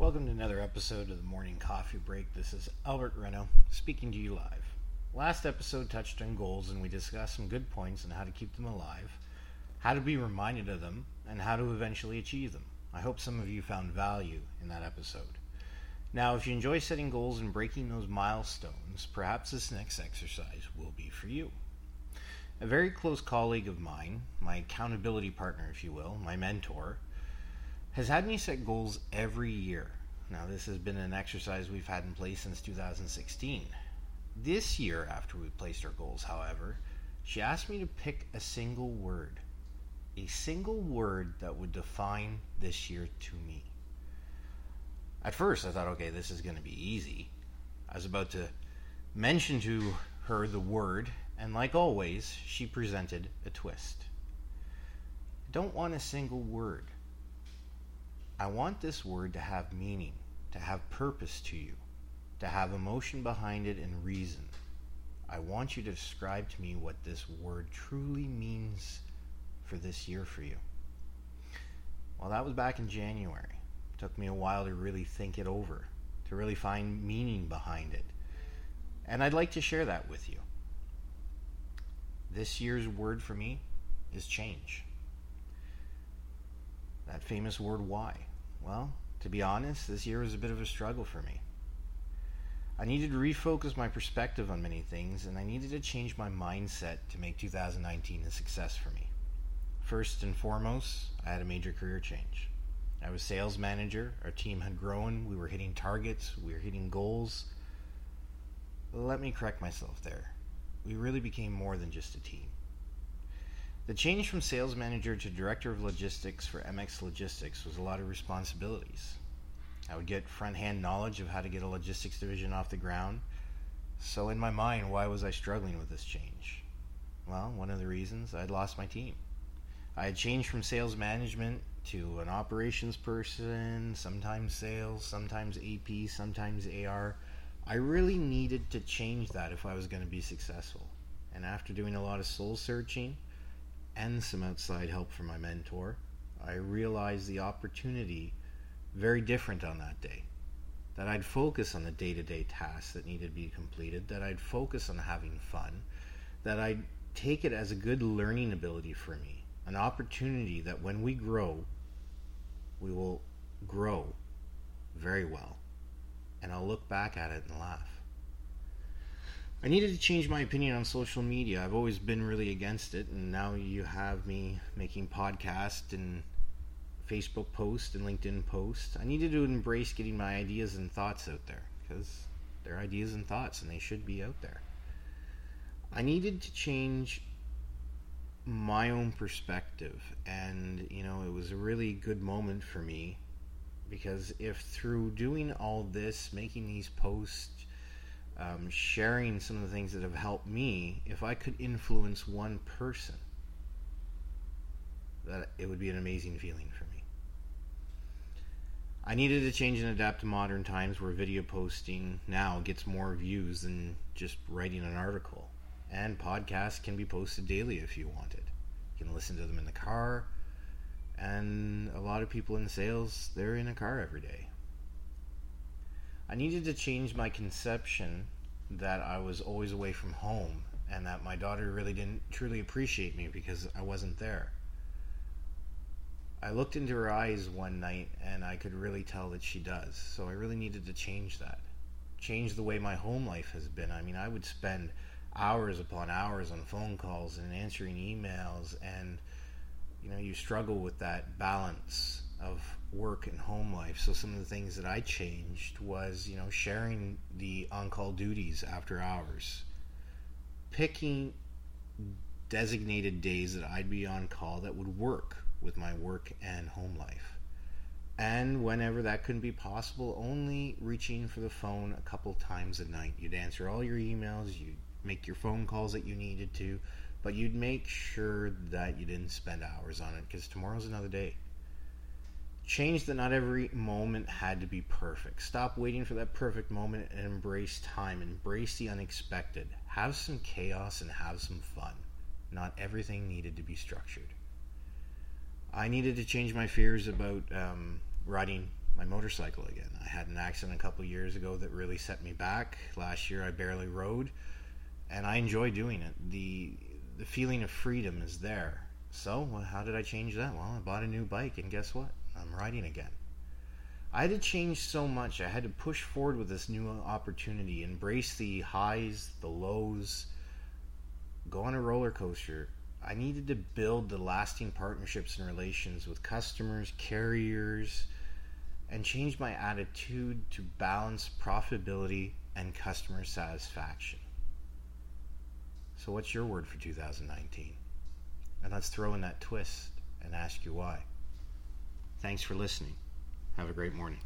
Welcome to another episode of the Morning Coffee Break. This is Albert Reno speaking to you live. Last episode touched on goals and we discussed some good points on how to keep them alive, how to be reminded of them, and how to eventually achieve them. I hope some of you found value in that episode. Now, if you enjoy setting goals and breaking those milestones, perhaps this next exercise will be for you. A very close colleague of mine, my accountability partner, if you will, my mentor, has had me set goals every year. Now, this has been an exercise we've had in place since 2016. This year, after we placed our goals, however, she asked me to pick a single word. A single word that would define this year to me. At first, I thought, okay, this is going to be easy. I was about to mention to her the word, and like always, she presented a twist. I don't want a single word. I want this word to have meaning, to have purpose to you, to have emotion behind it and reason. I want you to describe to me what this word truly means for this year for you. Well, that was back in January. It took me a while to really think it over, to really find meaning behind it. And I'd like to share that with you. This year's word for me is change. That famous word, why? Well, to be honest, this year was a bit of a struggle for me. I needed to refocus my perspective on many things, and I needed to change my mindset to make 2019 a success for me. First and foremost, I had a major career change. I was sales manager, our team had grown, we were hitting targets, we were hitting goals. Let me correct myself there. We really became more than just a team. The change from sales manager to director of logistics for MX Logistics was a lot of responsibilities. I would get front hand knowledge of how to get a logistics division off the ground. So, in my mind, why was I struggling with this change? Well, one of the reasons I'd lost my team. I had changed from sales management to an operations person, sometimes sales, sometimes AP, sometimes AR. I really needed to change that if I was going to be successful. And after doing a lot of soul searching, and some outside help from my mentor, I realized the opportunity very different on that day. That I'd focus on the day to day tasks that needed to be completed, that I'd focus on having fun, that I'd take it as a good learning ability for me, an opportunity that when we grow, we will grow very well. And I'll look back at it and laugh. I needed to change my opinion on social media. I've always been really against it, and now you have me making podcasts and Facebook posts and LinkedIn posts. I needed to embrace getting my ideas and thoughts out there because they're ideas and thoughts, and they should be out there. I needed to change my own perspective, and you know, it was a really good moment for me because if through doing all this, making these posts, um, sharing some of the things that have helped me, if I could influence one person, that it would be an amazing feeling for me. I needed to change and adapt to modern times where video posting now gets more views than just writing an article. And podcasts can be posted daily if you wanted. You can listen to them in the car. And a lot of people in sales, they're in a car every day. I needed to change my conception that I was always away from home and that my daughter really didn't truly appreciate me because I wasn't there. I looked into her eyes one night and I could really tell that she does. So I really needed to change that. Change the way my home life has been. I mean, I would spend hours upon hours on phone calls and answering emails and you know, you struggle with that balance of work and home life. So some of the things that I changed was, you know, sharing the on-call duties after hours, picking designated days that I'd be on call that would work with my work and home life. And whenever that couldn't be possible, only reaching for the phone a couple times a night. You'd answer all your emails, you'd make your phone calls that you needed to, but you'd make sure that you didn't spend hours on it because tomorrow's another day. Change that not every moment had to be perfect. Stop waiting for that perfect moment and embrace time. Embrace the unexpected. Have some chaos and have some fun. Not everything needed to be structured. I needed to change my fears about um, writing my motorcycle again. I had an accident a couple years ago that really set me back. Last year I barely rode, and I enjoy doing it. the The feeling of freedom is there. So, well, how did I change that? Well, I bought a new bike, and guess what? I'm riding again. I had to change so much. I had to push forward with this new opportunity, embrace the highs, the lows, go on a roller coaster. I needed to build the lasting partnerships and relations with customers, carriers, and change my attitude to balance profitability and customer satisfaction. So, what's your word for 2019? And let's throw in that twist and ask you why. Thanks for listening. Have a great morning.